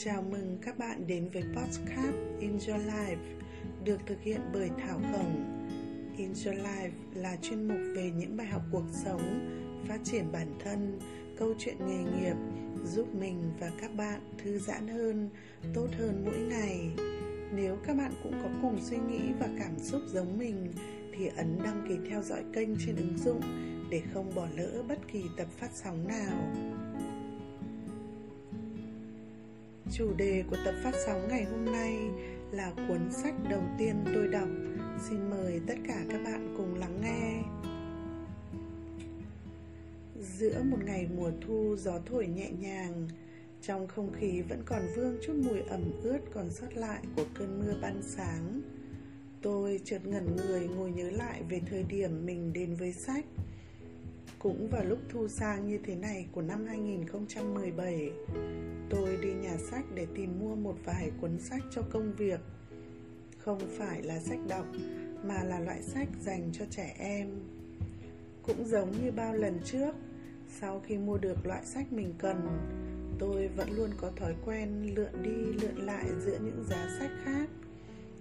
Chào mừng các bạn đến với podcast In Your Life được thực hiện bởi Thảo Khổng. In Your Life là chuyên mục về những bài học cuộc sống, phát triển bản thân, câu chuyện nghề nghiệp giúp mình và các bạn thư giãn hơn, tốt hơn mỗi ngày. Nếu các bạn cũng có cùng suy nghĩ và cảm xúc giống mình thì ấn đăng ký theo dõi kênh trên ứng dụng để không bỏ lỡ bất kỳ tập phát sóng nào. Chủ đề của tập phát sóng ngày hôm nay là cuốn sách đầu tiên tôi đọc. Xin mời tất cả các bạn cùng lắng nghe. Giữa một ngày mùa thu gió thổi nhẹ nhàng, trong không khí vẫn còn vương chút mùi ẩm ướt còn sót lại của cơn mưa ban sáng. Tôi chợt ngẩn người ngồi nhớ lại về thời điểm mình đến với sách. Cũng vào lúc thu sang như thế này của năm 2017, tôi đi nhà sách để tìm mua một vài cuốn sách cho công việc. Không phải là sách đọc, mà là loại sách dành cho trẻ em. Cũng giống như bao lần trước, sau khi mua được loại sách mình cần, tôi vẫn luôn có thói quen lượn đi lượn lại giữa những giá sách khác.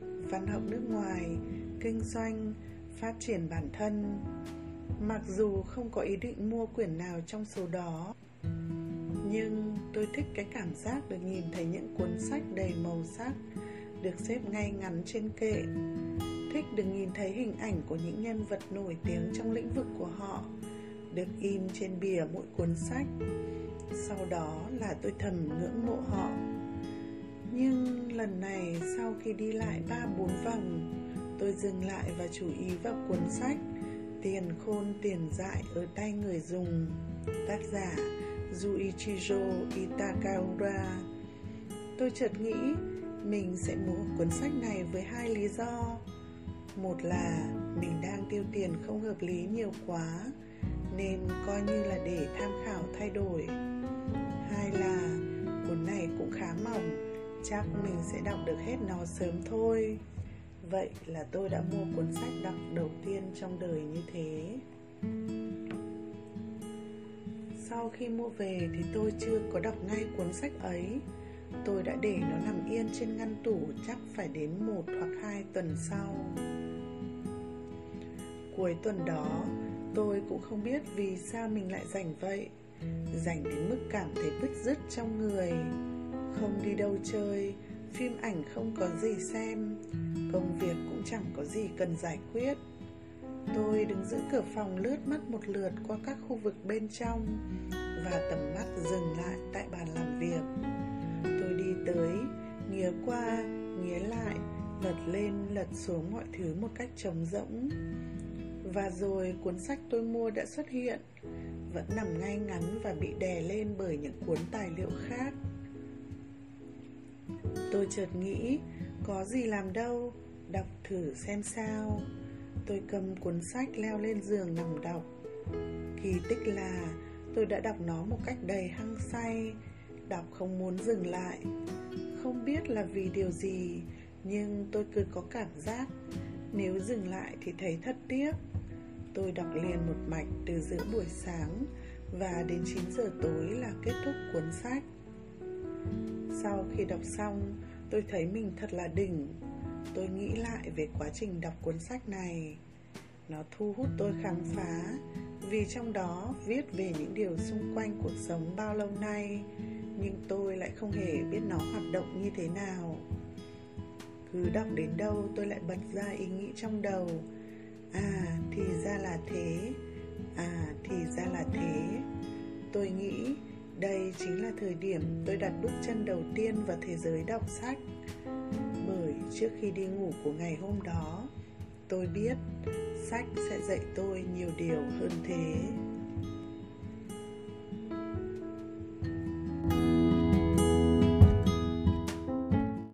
Văn học nước ngoài, kinh doanh, phát triển bản thân, Mặc dù không có ý định mua quyển nào trong số đó, Nhưng tôi thích cái cảm giác được nhìn thấy những cuốn sách đầy màu sắc, Được xếp ngay ngắn trên kệ, Thích được nhìn thấy hình ảnh của những nhân vật nổi tiếng trong lĩnh vực của họ, Được in trên bìa mỗi cuốn sách. Sau đó là tôi thầm ngưỡng mộ họ. Nhưng lần này sau khi đi lại ba bốn vòng, Tôi dừng lại và chú ý vào cuốn sách. Tiền khôn tiền dại ở tay người dùng. Tác giả Juichiro Itakaura. Tôi chợt nghĩ mình sẽ mua cuốn sách này với hai lý do. Một là mình đang tiêu tiền không hợp lý nhiều quá, Nên coi như là để tham khảo thay đổi. Hai là cuốn này cũng khá mỏng, Chắc mình sẽ đọc được hết nó sớm thôi. Vậy là tôi đã mua cuốn sách đọc đầu tiên trong đời như thế. Sau khi mua về thì tôi chưa có đọc ngay cuốn sách ấy. Tôi đã để nó nằm yên trên ngăn tủ, chắc phải đến một hoặc hai tuần sau. Cuối tuần đó, tôi cũng không biết vì sao mình lại rảnh vậy. Rảnh đến mức cảm thấy bứt rứt trong người. Không đi đâu chơi, Phim ảnh không có gì xem. Công việc cũng chẳng có gì cần giải quyết. Tôi đứng giữ cửa phòng lướt mắt một lượt qua các khu vực bên trong Và tầm mắt dừng lại tại bàn làm việc. Tôi đi tới, nghía qua, nghía lại Lật lên, lật xuống mọi thứ một cách trống rỗng. Và rồi cuốn sách tôi mua đã xuất hiện Vẫn nằm ngay ngắn và bị đè lên bởi những cuốn tài liệu khác. Tôi chợt nghĩ có gì làm đâu Đọc thử xem sao. Tôi cầm cuốn sách leo lên giường nằm đọc. Kỳ tích là Tôi đã đọc nó một cách đầy hăng say Đọc không muốn dừng lại. Không biết là vì điều gì Nhưng tôi cứ có cảm giác Nếu dừng lại thì thấy thất tiếc. Tôi đọc liền một mạch từ giữa buổi sáng Và đến 9 giờ tối là kết thúc cuốn sách. Sau khi đọc xong, tôi thấy mình thật là đỉnh. Tôi nghĩ lại về quá trình đọc cuốn sách này. Nó thu hút tôi khám phá vì trong đó viết về những điều xung quanh cuộc sống bao lâu nay, nhưng tôi lại không hề biết nó hoạt động như thế nào. Cứ đọc đến đâu tôi lại bật ra ý nghĩ trong đầu. À, thì ra là thế. À, thì ra là thế. Tôi nghĩ đây chính là thời điểm tôi đặt bước chân đầu tiên vào thế giới đọc sách. Bởi trước khi đi ngủ của ngày hôm đó, Tôi biết sách sẽ dạy tôi nhiều điều hơn thế.